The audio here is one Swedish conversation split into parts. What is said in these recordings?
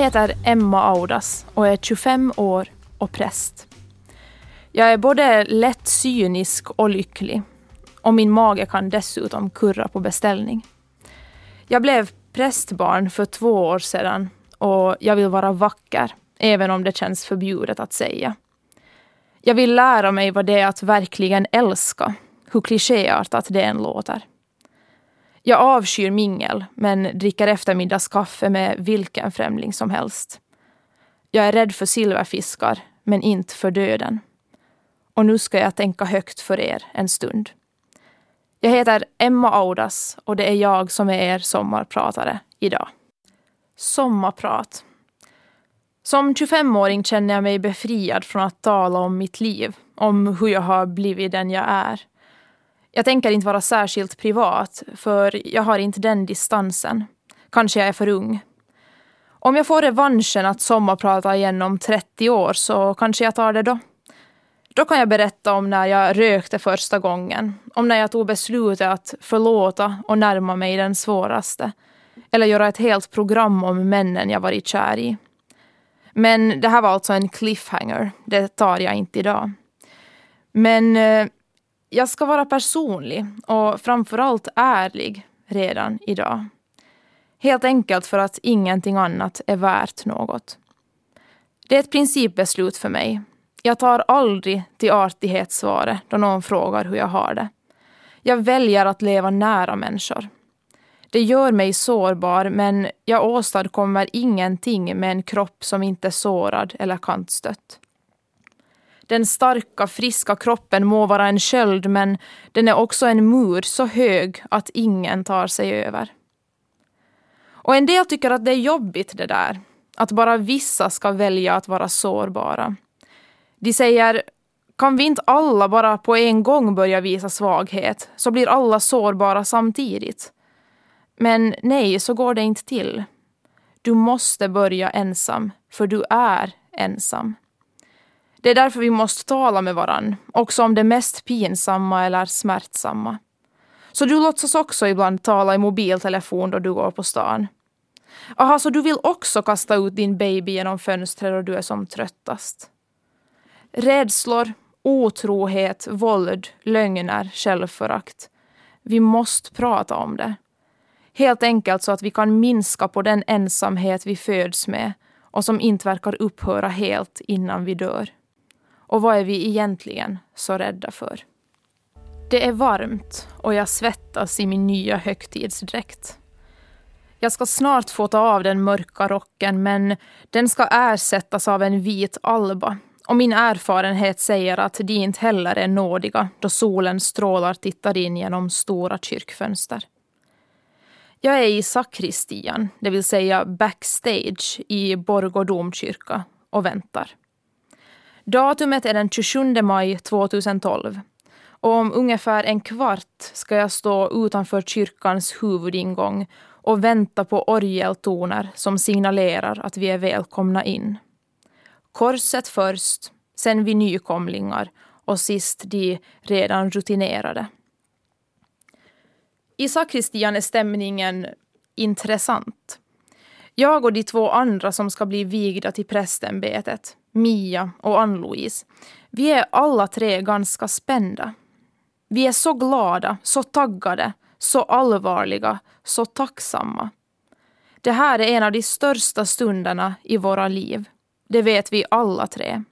Jag heter Emma Audas och är 25 år och präst. Jag är både lätt cynisk och lycklig. Och min mage kan dessutom kurra på beställning. Jag blev prästbarn för två år sedan och jag vill vara vacker, även om det känns förbjudet att säga. Jag vill lära mig vad det är att verkligen älska, hur klichéartat det än låter. Jag avskyr mingel, men dricker eftermiddagskaffe med vilken främling som helst. Jag är rädd för silverfiskar, men inte för döden. Och nu ska jag tänka högt för er en stund. Jag heter Emma Audas och det är jag som är er sommarpratare idag. Sommarprat. Som 25-åring känner jag mig befriad från att tala om mitt liv, om hur jag har blivit den jag är. Jag tänker inte vara särskilt privat, för jag har inte den distansen. Kanske jag är för ung. Om jag får revanschen att sommarprata igen om 30 år så kanske jag tar det då. Då kan jag berätta om när jag rökte första gången, om när jag tog beslutet att förlåta och närma mig den svåraste. Eller göra ett helt program om männen jag varit kär i. Men det här var alltså en cliffhanger, det tar jag inte idag. Men eh, jag ska vara personlig och framförallt ärlig redan idag. Helt enkelt för att ingenting annat är värt något. Det är ett principbeslut för mig. Jag tar aldrig till artighetssvaret då någon frågar hur jag har det. Jag väljer att leva nära människor. Det gör mig sårbar men jag åstadkommer ingenting med en kropp som inte är sårad eller kantstött. Den starka, friska kroppen må vara en sköld men den är också en mur så hög att ingen tar sig över. Och en del tycker att det är jobbigt det där. Att bara vissa ska välja att vara sårbara. De säger, kan vi inte alla bara på en gång börja visa svaghet så blir alla sårbara samtidigt? Men nej, så går det inte till. Du måste börja ensam, för du är ensam. Det är därför vi måste tala med varann, också om det mest pinsamma eller smärtsamma. Så du låtsas också ibland tala i mobiltelefon då du går på stan. Aha, så du vill också kasta ut din baby genom fönstret då du är som tröttast. Rädslor, otrohet, våld, lögner, självförakt. Vi måste prata om det. Helt enkelt så att vi kan minska på den ensamhet vi föds med och som inte verkar upphöra helt innan vi dör. Och vad är vi egentligen så rädda för? Det är varmt och jag svettas i min nya högtidsdräkt. Jag ska snart få ta av den mörka rocken men den ska ersättas av en vit alba och min erfarenhet säger att de inte heller är nådiga då solens strålar tittar in genom stora kyrkfönster. Jag är i sakristian, det vill säga backstage i Borgå domkyrka och väntar. Datumet är den 27 maj 2012 och om ungefär en kvart ska jag stå utanför kyrkans huvudingång och vänta på orgeltoner som signalerar att vi är välkomna in. Korset först, sen vi nykomlingar och sist de redan rutinerade. I sakristian är stämningen intressant. Jag och de två andra som ska bli vigda till prästämbetet, Mia och Ann-Louise, vi är alla tre ganska spända. Vi är så glada, så taggade, så allvarliga, så tacksamma. Det här är en av de största stunderna i våra liv. Det vet vi alla tre.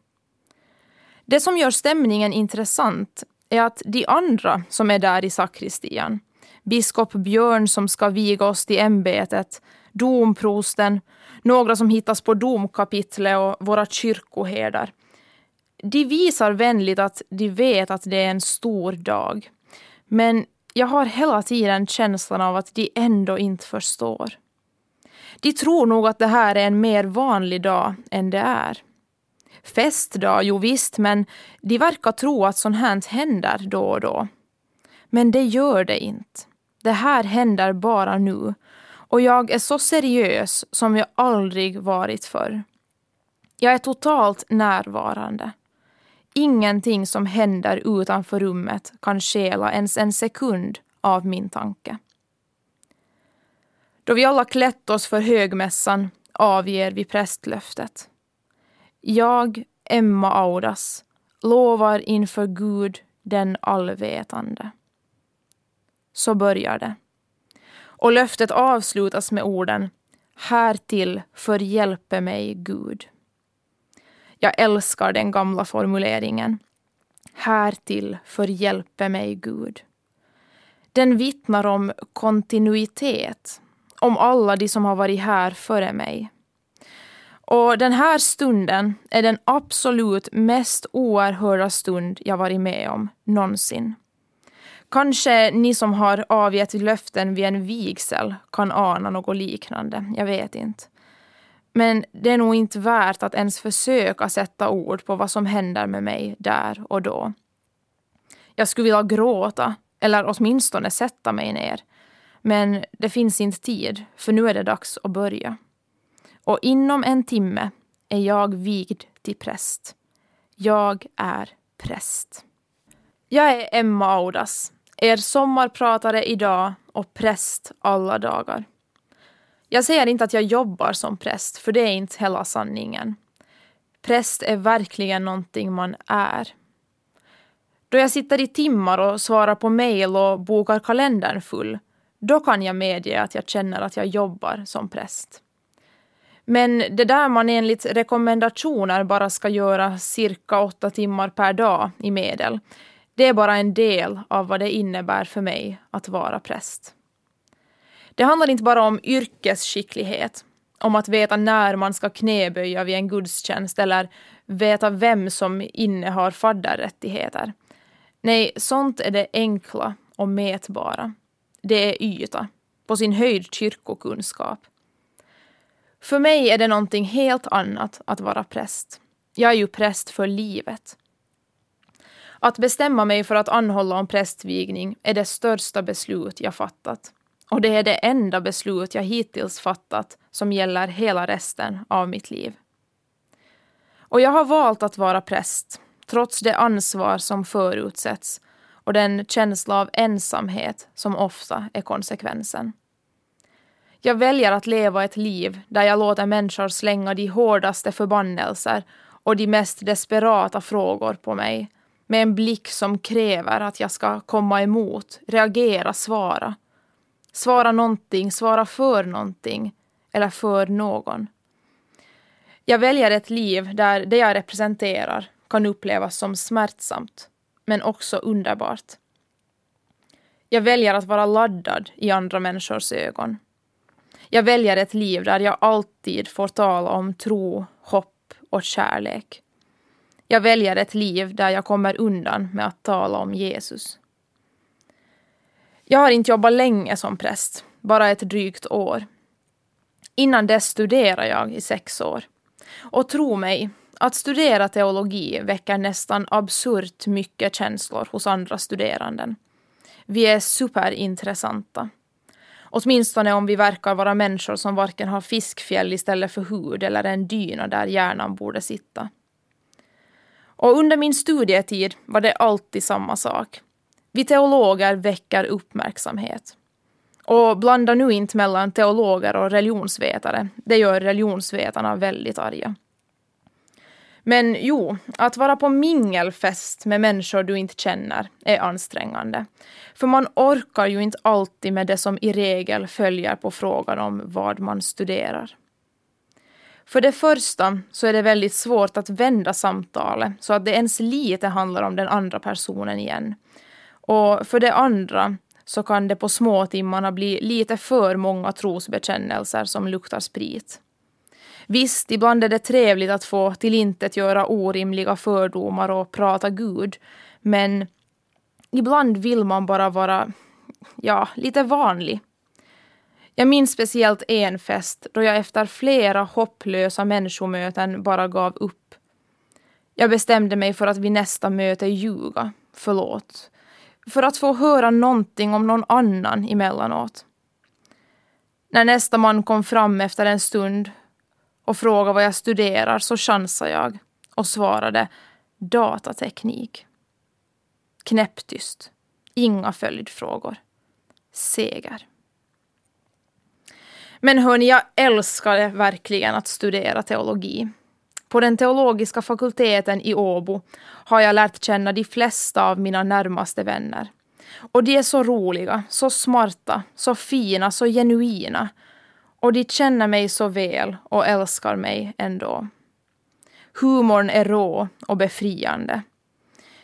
Det som gör stämningen intressant är att de andra som är där i sakristian, biskop Björn som ska viga oss till ämbetet, domprosten, några som hittas på domkapitlet och våra kyrkoherdar. De visar vänligt att de vet att det är en stor dag. Men jag har hela tiden känslan av att de ändå inte förstår. De tror nog att det här är en mer vanlig dag än det är. Festdag, jo visst, men de verkar tro att sånt här händer då och då. Men det gör det inte. Det här händer bara nu. Och jag är så seriös som jag aldrig varit förr. Jag är totalt närvarande. Ingenting som händer utanför rummet kan stjäla ens en sekund av min tanke. Då vi alla klätt oss för högmässan avger vi prästlöftet. Jag, Emma Audas, lovar inför Gud den allvetande. Så börjar det. Och löftet avslutas med orden Härtill förhjälpe mig Gud. Jag älskar den gamla formuleringen. Härtill förhjälpe mig Gud. Den vittnar om kontinuitet, om alla de som har varit här före mig. Och den här stunden är den absolut mest oerhörda stund jag varit med om någonsin. Kanske ni som har avgett löften vid en vigsel kan ana något liknande. Jag vet inte. Men det är nog inte värt att ens försöka sätta ord på vad som händer med mig där och då. Jag skulle vilja gråta, eller åtminstone sätta mig ner. Men det finns inte tid, för nu är det dags att börja. Och inom en timme är jag vigd till präst. Jag är präst. Jag är Emma Audas, er sommarpratare idag och präst alla dagar. Jag säger inte att jag jobbar som präst, för det är inte hela sanningen. Präst är verkligen någonting man är. Då jag sitter i timmar och svarar på mejl och bokar kalendern full, då kan jag medge att jag känner att jag jobbar som präst. Men det där man enligt rekommendationer bara ska göra cirka åtta timmar per dag i medel, det är bara en del av vad det innebär för mig att vara präst. Det handlar inte bara om yrkesskicklighet, om att veta när man ska knäböja vid en gudstjänst eller veta vem som innehar fadderrättigheter. Nej, sånt är det enkla och mätbara. Det är yta, på sin höjd kyrkokunskap. För mig är det någonting helt annat att vara präst. Jag är ju präst för livet. Att bestämma mig för att anhålla om prästvigning är det största beslut jag fattat. Och det är det enda beslut jag hittills fattat som gäller hela resten av mitt liv. Och jag har valt att vara präst, trots det ansvar som förutsätts och den känsla av ensamhet som ofta är konsekvensen. Jag väljer att leva ett liv där jag låter människor slänga de hårdaste förbannelser och de mest desperata frågor på mig med en blick som kräver att jag ska komma emot, reagera, svara. Svara någonting, svara för någonting eller för någon. Jag väljer ett liv där det jag representerar kan upplevas som smärtsamt, men också underbart. Jag väljer att vara laddad i andra människors ögon. Jag väljer ett liv där jag alltid får tala om tro, hopp och kärlek. Jag väljer ett liv där jag kommer undan med att tala om Jesus. Jag har inte jobbat länge som präst, bara ett drygt år. Innan dess studerade jag i sex år. Och tro mig, att studera teologi väcker nästan absurt mycket känslor hos andra studeranden. Vi är superintressanta. Åtminstone om vi verkar vara människor som varken har fiskfjäll istället för hud eller en dyna där hjärnan borde sitta. Och under min studietid var det alltid samma sak. Vi teologer väcker uppmärksamhet. Och blanda nu inte mellan teologer och religionsvetare. Det gör religionsvetarna väldigt arga. Men jo, att vara på mingelfest med människor du inte känner är ansträngande. För man orkar ju inte alltid med det som i regel följer på frågan om vad man studerar. För det första så är det väldigt svårt att vända samtalet så att det ens lite handlar om den andra personen igen. Och för det andra så kan det på småtimmarna bli lite för många trosbekännelser som luktar sprit. Visst, ibland är det trevligt att få tillintetgöra orimliga fördomar och prata Gud, men ibland vill man bara vara, ja, lite vanlig. Jag minns speciellt en fest då jag efter flera hopplösa människomöten bara gav upp. Jag bestämde mig för att vid nästa möte ljuga, förlåt, för att få höra någonting om någon annan emellanåt. När nästa man kom fram efter en stund och frågade vad jag studerar så chansade jag och svarade datateknik. Knäpptyst. Inga följdfrågor. Seger. Men hörni, jag älskade verkligen att studera teologi. På den teologiska fakulteten i Åbo har jag lärt känna de flesta av mina närmaste vänner. Och de är så roliga, så smarta, så fina, så genuina. Och de känner mig så väl och älskar mig ändå. Humorn är rå och befriande.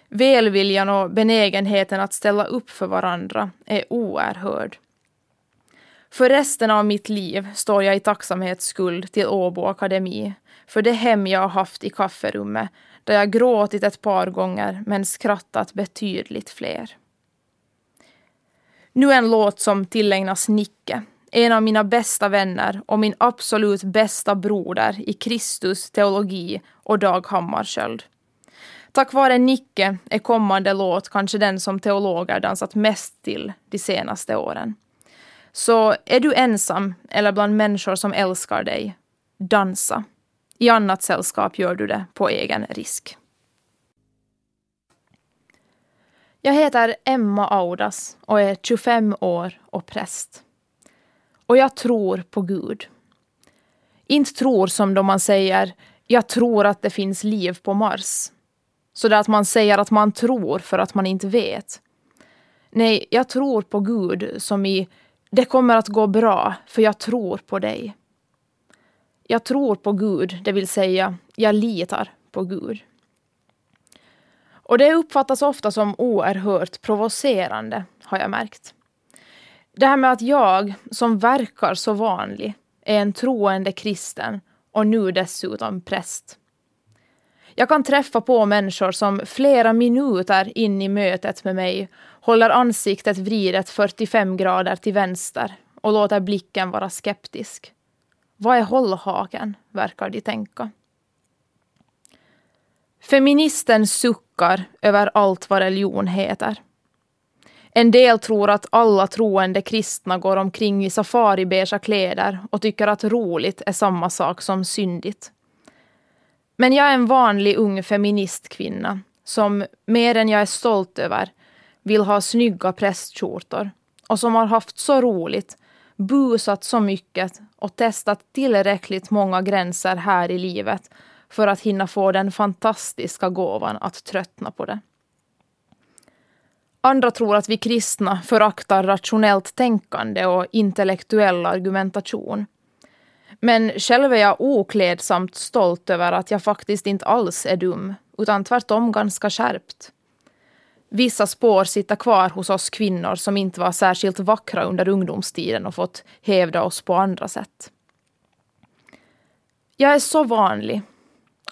Välviljan och benägenheten att ställa upp för varandra är oerhörd. För resten av mitt liv står jag i tacksamhetsskuld till Åbo Akademi för det hem jag har haft i kafferummet där jag gråtit ett par gånger men skrattat betydligt fler. Nu en låt som tillägnas Nicke, en av mina bästa vänner och min absolut bästa broder i Kristus, teologi och Dag Hammarskjöld. Tack vare Nicke är kommande låt kanske den som teologer dansat mest till de senaste åren. Så är du ensam eller bland människor som älskar dig, dansa. I annat sällskap gör du det på egen risk. Jag heter Emma Audas och är 25 år och präst. Och jag tror på Gud. Inte tror som då man säger jag tror att det finns liv på Mars. Så där att man säger att man tror för att man inte vet. Nej, jag tror på Gud som i det kommer att gå bra för jag tror på dig. Jag tror på Gud, det vill säga jag litar på Gud. Och det uppfattas ofta som oerhört provocerande, har jag märkt. Det här med att jag, som verkar så vanlig, är en troende kristen och nu dessutom präst. Jag kan träffa på människor som flera minuter in i mötet med mig håller ansiktet vridet 45 grader till vänster och låter blicken vara skeptisk. Vad är hållhaken, verkar de tänka. Feministen suckar över allt vad religion heter. En del tror att alla troende kristna går omkring i safaribeige kläder och tycker att roligt är samma sak som syndigt. Men jag är en vanlig ung feministkvinna som, mer än jag är stolt över, vill ha snygga prästskjortor och som har haft så roligt, busat så mycket och testat tillräckligt många gränser här i livet för att hinna få den fantastiska gåvan att tröttna på det. Andra tror att vi kristna föraktar rationellt tänkande och intellektuell argumentation. Men själv är jag oklädsamt stolt över att jag faktiskt inte alls är dum, utan tvärtom ganska skärpt. Vissa spår sitter kvar hos oss kvinnor som inte var särskilt vackra under ungdomstiden och fått hävda oss på andra sätt. Jag är så vanlig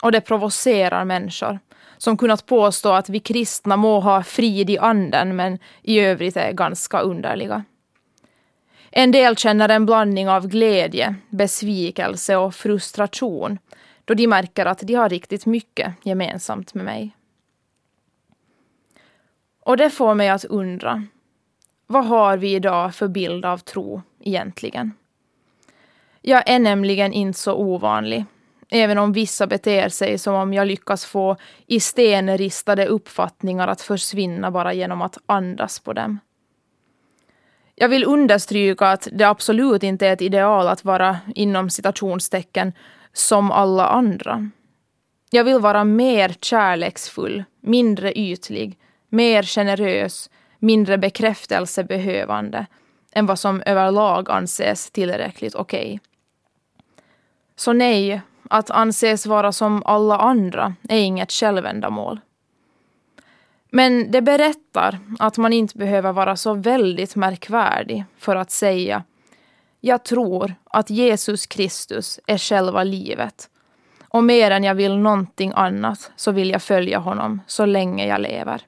och det provocerar människor som kunnat påstå att vi kristna må ha frid i anden men i övrigt är ganska underliga. En del känner en blandning av glädje, besvikelse och frustration då de märker att de har riktigt mycket gemensamt med mig. Och det får mig att undra, vad har vi idag för bild av tro egentligen? Jag är nämligen inte så ovanlig, även om vissa beter sig som om jag lyckas få i sten ristade uppfattningar att försvinna bara genom att andas på dem. Jag vill understryka att det absolut inte är ett ideal att vara inom citationstecken som alla andra. Jag vill vara mer kärleksfull, mindre ytlig, mer generös, mindre bekräftelsebehövande än vad som överlag anses tillräckligt okej. Okay. Så nej, att anses vara som alla andra är inget självändamål. Men det berättar att man inte behöver vara så väldigt märkvärdig för att säga jag tror att Jesus Kristus är själva livet och mer än jag vill någonting annat så vill jag följa honom så länge jag lever.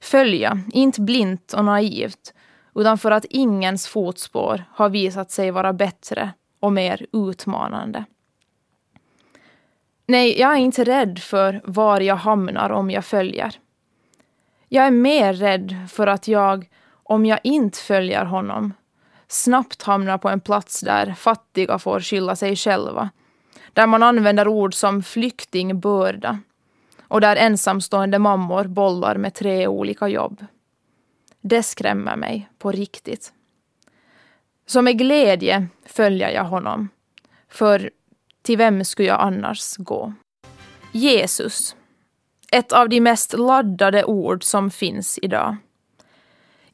Följa, inte blint och naivt, utan för att ingens fotspår har visat sig vara bättre och mer utmanande. Nej, jag är inte rädd för var jag hamnar om jag följer. Jag är mer rädd för att jag, om jag inte följer honom, snabbt hamnar på en plats där fattiga får skylla sig själva. Där man använder ord som flyktingbörda och där ensamstående mammor bollar med tre olika jobb. Det skrämmer mig på riktigt. Så med glädje följer jag honom. För till vem skulle jag annars gå? Jesus. Ett av de mest laddade ord som finns idag.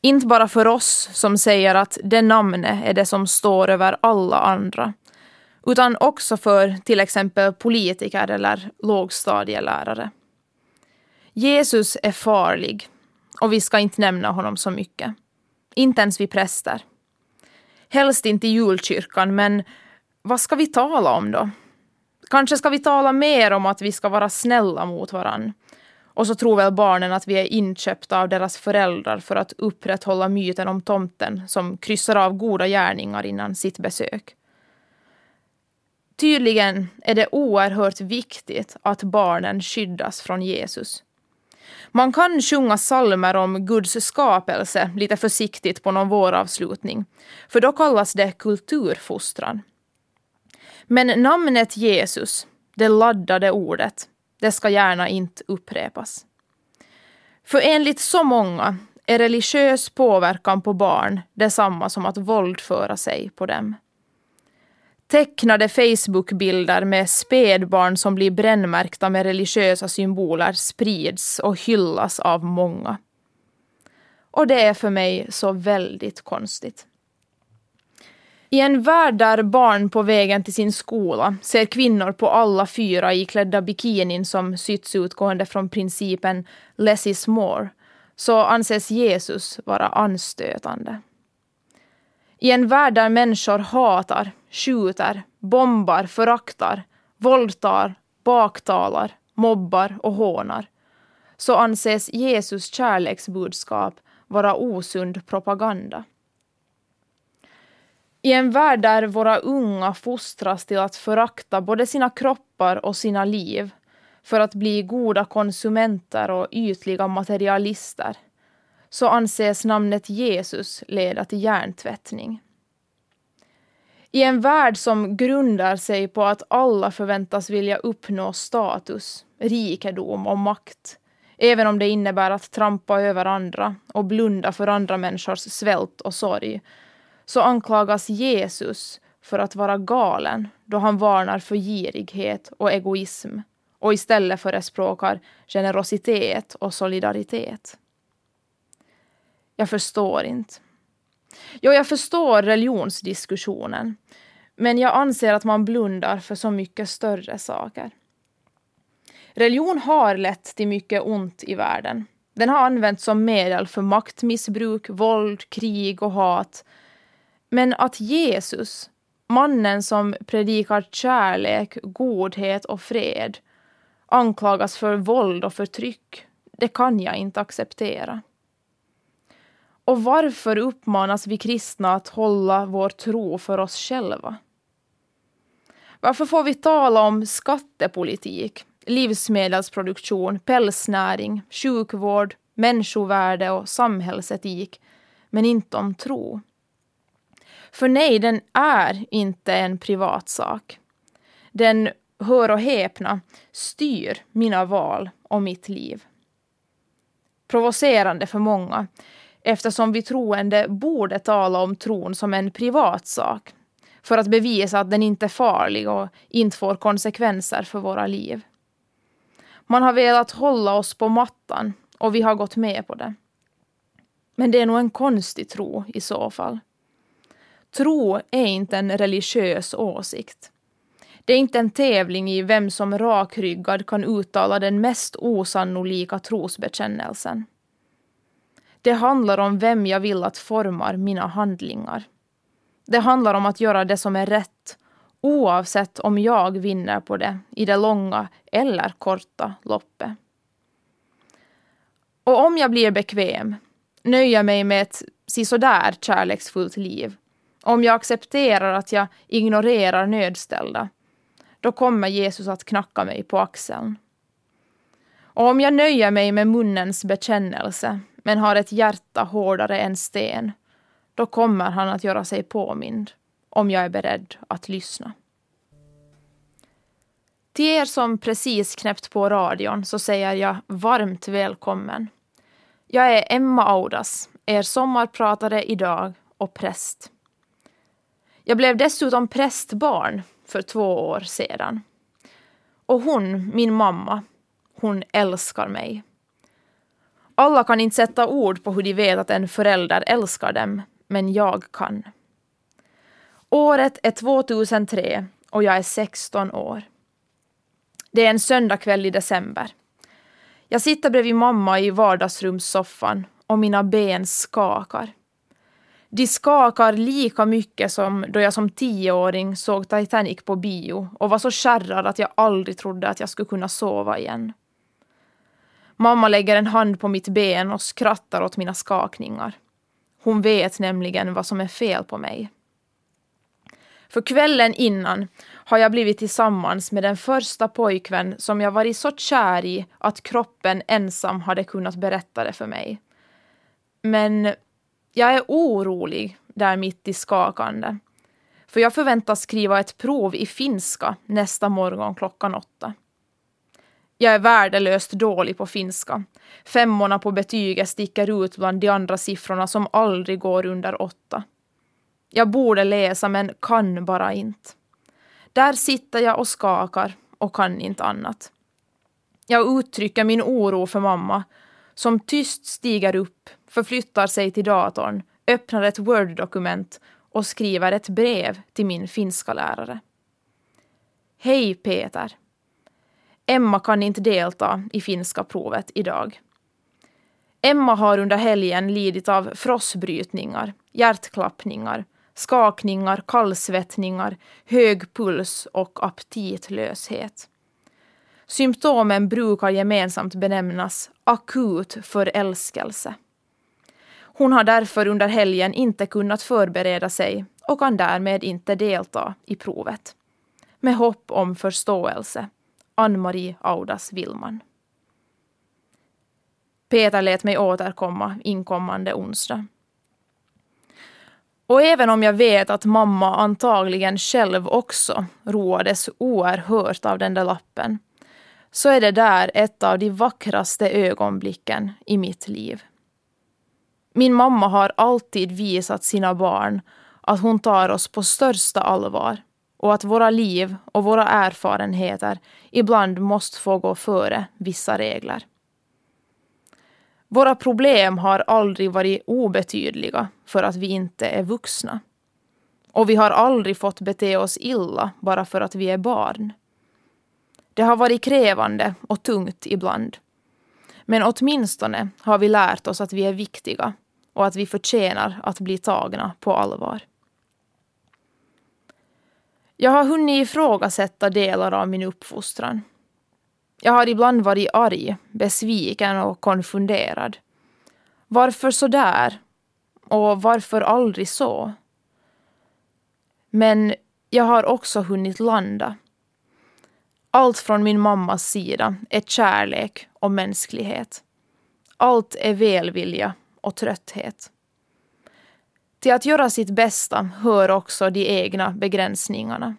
Inte bara för oss som säger att det namnet är det som står över alla andra, utan också för till exempel politiker eller lågstadielärare. Jesus är farlig och vi ska inte nämna honom så mycket. Inte ens vi präster. Helst inte i julkyrkan, men vad ska vi tala om då? Kanske ska vi tala mer om att vi ska vara snälla mot varann. Och så tror väl barnen att vi är inköpta av deras föräldrar för att upprätthålla myten om tomten som kryssar av goda gärningar innan sitt besök. Tydligen är det oerhört viktigt att barnen skyddas från Jesus. Man kan sjunga salmer om Guds skapelse lite försiktigt på någon våravslutning, för då kallas det kulturfostran. Men namnet Jesus, det laddade ordet, det ska gärna inte upprepas. För enligt så många är religiös påverkan på barn detsamma som att våldföra sig på dem. Tecknade Facebookbilder med spädbarn som blir brännmärkta med religiösa symboler sprids och hyllas av många. Och det är för mig så väldigt konstigt. I en värld där barn på vägen till sin skola ser kvinnor på alla fyra iklädda bikinin som sytts utgående från principen less is more, så anses Jesus vara anstötande. I en värld där människor hatar, skjuter, bombar, föraktar, våldtar, baktalar, mobbar och hånar, så anses Jesus kärleksbudskap vara osund propaganda. I en värld där våra unga fostras till att förakta både sina kroppar och sina liv för att bli goda konsumenter och ytliga materialister så anses namnet Jesus leda till hjärntvättning. I en värld som grundar sig på att alla förväntas vilja uppnå status, rikedom och makt, även om det innebär att trampa över andra och blunda för andra människors svält och sorg, så anklagas Jesus för att vara galen då han varnar för girighet och egoism och istället förespråkar generositet och solidaritet. Jag förstår inte. Jo, jag förstår religionsdiskussionen, men jag anser att man blundar för så mycket större saker. Religion har lett till mycket ont i världen. Den har använts som medel för maktmissbruk, våld, krig och hat men att Jesus, mannen som predikar kärlek, godhet och fred, anklagas för våld och förtryck, det kan jag inte acceptera. Och varför uppmanas vi kristna att hålla vår tro för oss själva? Varför får vi tala om skattepolitik, livsmedelsproduktion, pälsnäring, sjukvård, människovärde och samhällsetik, men inte om tro? För nej, den är inte en privatsak. Den, hör och häpna, styr mina val och mitt liv. Provocerande för många, eftersom vi troende borde tala om tron som en privatsak för att bevisa att den inte är farlig och inte får konsekvenser för våra liv. Man har velat hålla oss på mattan och vi har gått med på det. Men det är nog en konstig tro i så fall. Tro är inte en religiös åsikt. Det är inte en tävling i vem som rakryggad kan uttala den mest osannolika trosbekännelsen. Det handlar om vem jag vill att formar mina handlingar. Det handlar om att göra det som är rätt, oavsett om jag vinner på det i det långa eller korta loppet. Och om jag blir bekväm, nöjer mig med ett sisådär kärleksfullt liv, om jag accepterar att jag ignorerar nödställda, då kommer Jesus att knacka mig på axeln. Och om jag nöjer mig med munnens bekännelse, men har ett hjärta hårdare än sten, då kommer han att göra sig påmind, om jag är beredd att lyssna. Till er som precis knäppt på radion så säger jag varmt välkommen. Jag är Emma Audas, er sommarpratare idag och präst. Jag blev dessutom prästbarn för två år sedan. Och hon, min mamma, hon älskar mig. Alla kan inte sätta ord på hur de vet att en förälder älskar dem, men jag kan. Året är 2003 och jag är 16 år. Det är en söndagkväll i december. Jag sitter bredvid mamma i vardagsrumssoffan och mina ben skakar. De skakar lika mycket som då jag som tioåring såg Titanic på bio och var så skärrad att jag aldrig trodde att jag skulle kunna sova igen. Mamma lägger en hand på mitt ben och skrattar åt mina skakningar. Hon vet nämligen vad som är fel på mig. För kvällen innan har jag blivit tillsammans med den första pojkvän som jag varit så kär i att kroppen ensam hade kunnat berätta det för mig. Men jag är orolig där mitt i skakande. För jag förväntas skriva ett prov i finska nästa morgon klockan åtta. Jag är värdelöst dålig på finska. Femmorna på betyget sticker ut bland de andra siffrorna som aldrig går under åtta. Jag borde läsa men kan bara inte. Där sitter jag och skakar och kan inte annat. Jag uttrycker min oro för mamma som tyst stiger upp, förflyttar sig till datorn, öppnar ett Word-dokument och skriver ett brev till min finska lärare. Hej Peter! Emma kan inte delta i finska provet idag. Emma har under helgen lidit av frossbrytningar, hjärtklappningar, skakningar, kallsvettningar, hög puls och aptitlöshet. Symptomen brukar gemensamt benämnas akut förälskelse. Hon har därför under helgen inte kunnat förbereda sig och kan därmed inte delta i provet. Med hopp om förståelse. Ann-Marie Audas Willman. Peter lät mig återkomma inkommande onsdag. Och även om jag vet att mamma antagligen själv också roades oerhört av den där lappen, så är det där ett av de vackraste ögonblicken i mitt liv. Min mamma har alltid visat sina barn att hon tar oss på största allvar och att våra liv och våra erfarenheter ibland måste få gå före vissa regler. Våra problem har aldrig varit obetydliga för att vi inte är vuxna. Och vi har aldrig fått bete oss illa bara för att vi är barn. Det har varit krävande och tungt ibland. Men åtminstone har vi lärt oss att vi är viktiga och att vi förtjänar att bli tagna på allvar. Jag har hunnit ifrågasätta delar av min uppfostran. Jag har ibland varit arg, besviken och konfunderad. Varför så där? Och varför aldrig så? Men jag har också hunnit landa. Allt från min mammas sida är kärlek och mänsklighet. Allt är välvilja och trötthet. Till att göra sitt bästa hör också de egna begränsningarna.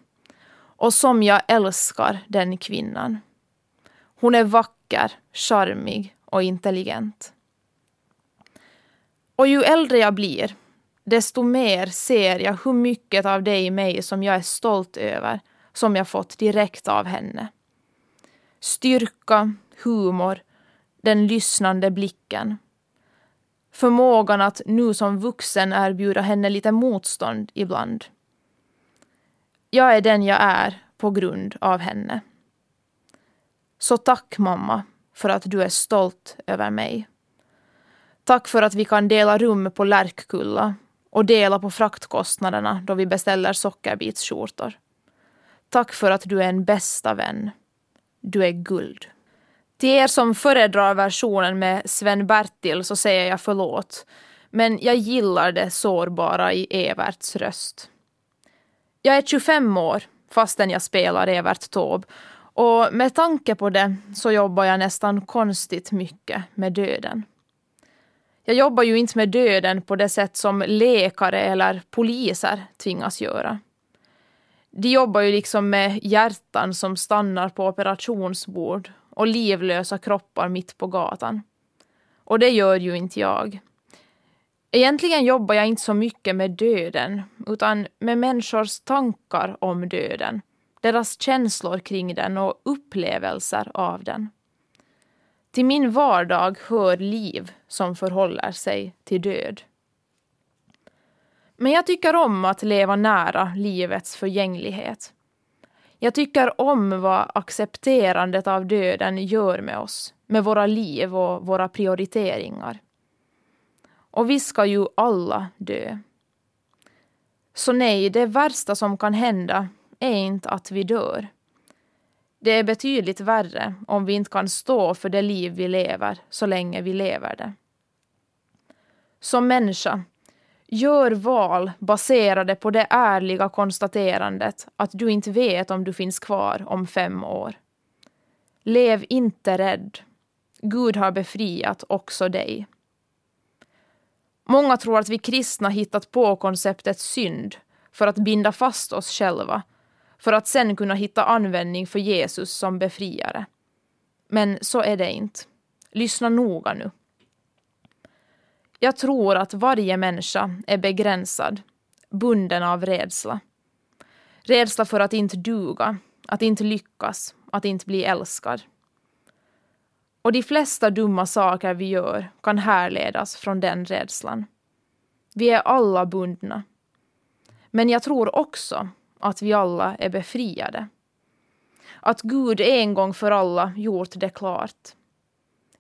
Och som jag älskar den kvinnan. Hon är vacker, charmig och intelligent. Och ju äldre jag blir, desto mer ser jag hur mycket av det i mig som jag är stolt över, som jag fått direkt av henne. Styrka, humor, den lyssnande blicken. Förmågan att nu som vuxen erbjuda henne lite motstånd ibland. Jag är den jag är på grund av henne. Så tack mamma för att du är stolt över mig. Tack för att vi kan dela rum på Lärkkulla och dela på fraktkostnaderna då vi beställer sockerbitsskjortor. Tack för att du är en bästa vän. Du är guld. Till er som föredrar versionen med Sven-Bertil så säger jag förlåt. Men jag gillar det sårbara i Everts röst. Jag är 25 år fastän jag spelar Evert Taube och med tanke på det så jobbar jag nästan konstigt mycket med döden. Jag jobbar ju inte med döden på det sätt som läkare eller poliser tvingas göra. De jobbar ju liksom med hjärtan som stannar på operationsbord och livlösa kroppar mitt på gatan. Och det gör ju inte jag. Egentligen jobbar jag inte så mycket med döden, utan med människors tankar om döden, deras känslor kring den och upplevelser av den. Till min vardag hör liv som förhåller sig till död. Men jag tycker om att leva nära livets förgänglighet. Jag tycker om vad accepterandet av döden gör med oss, med våra liv och våra prioriteringar. Och vi ska ju alla dö. Så nej, det värsta som kan hända är inte att vi dör. Det är betydligt värre om vi inte kan stå för det liv vi lever så länge vi lever det. Som människa, gör val baserade på det ärliga konstaterandet att du inte vet om du finns kvar om fem år. Lev inte rädd. Gud har befriat också dig. Många tror att vi kristna hittat på konceptet synd för att binda fast oss själva, för att sen kunna hitta användning för Jesus som befriare. Men så är det inte. Lyssna noga nu. Jag tror att varje människa är begränsad, bunden av rädsla. Rädsla för att inte duga, att inte lyckas, att inte bli älskad. Och de flesta dumma saker vi gör kan härledas från den rädslan. Vi är alla bundna. Men jag tror också att vi alla är befriade. Att Gud en gång för alla gjort det klart.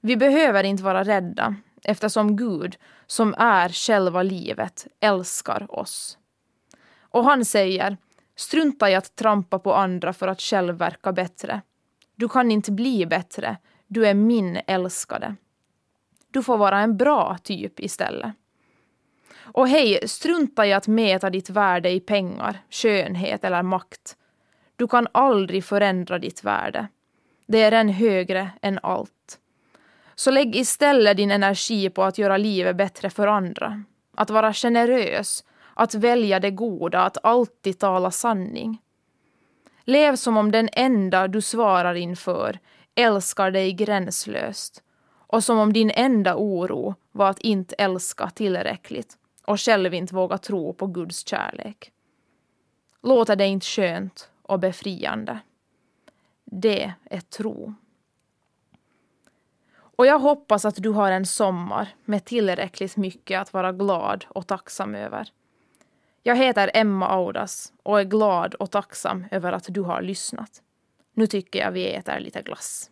Vi behöver inte vara rädda eftersom Gud, som är själva livet, älskar oss. Och han säger, strunta i att trampa på andra för att själv verka bättre. Du kan inte bli bättre, du är min älskade. Du får vara en bra typ istället. Och hej, strunta i att mäta ditt värde i pengar, skönhet eller makt. Du kan aldrig förändra ditt värde. Det är en högre än allt. Så lägg istället din energi på att göra livet bättre för andra. Att vara generös, att välja det goda, att alltid tala sanning. Lev som om den enda du svarar inför älskar dig gränslöst och som om din enda oro var att inte älska tillräckligt och själv inte våga tro på Guds kärlek. Låter det inte skönt och befriande? Det är tro. Och jag hoppas att du har en sommar med tillräckligt mycket att vara glad och tacksam över. Jag heter Emma Audas och är glad och tacksam över att du har lyssnat. Nu tycker jag vi äter lite glass.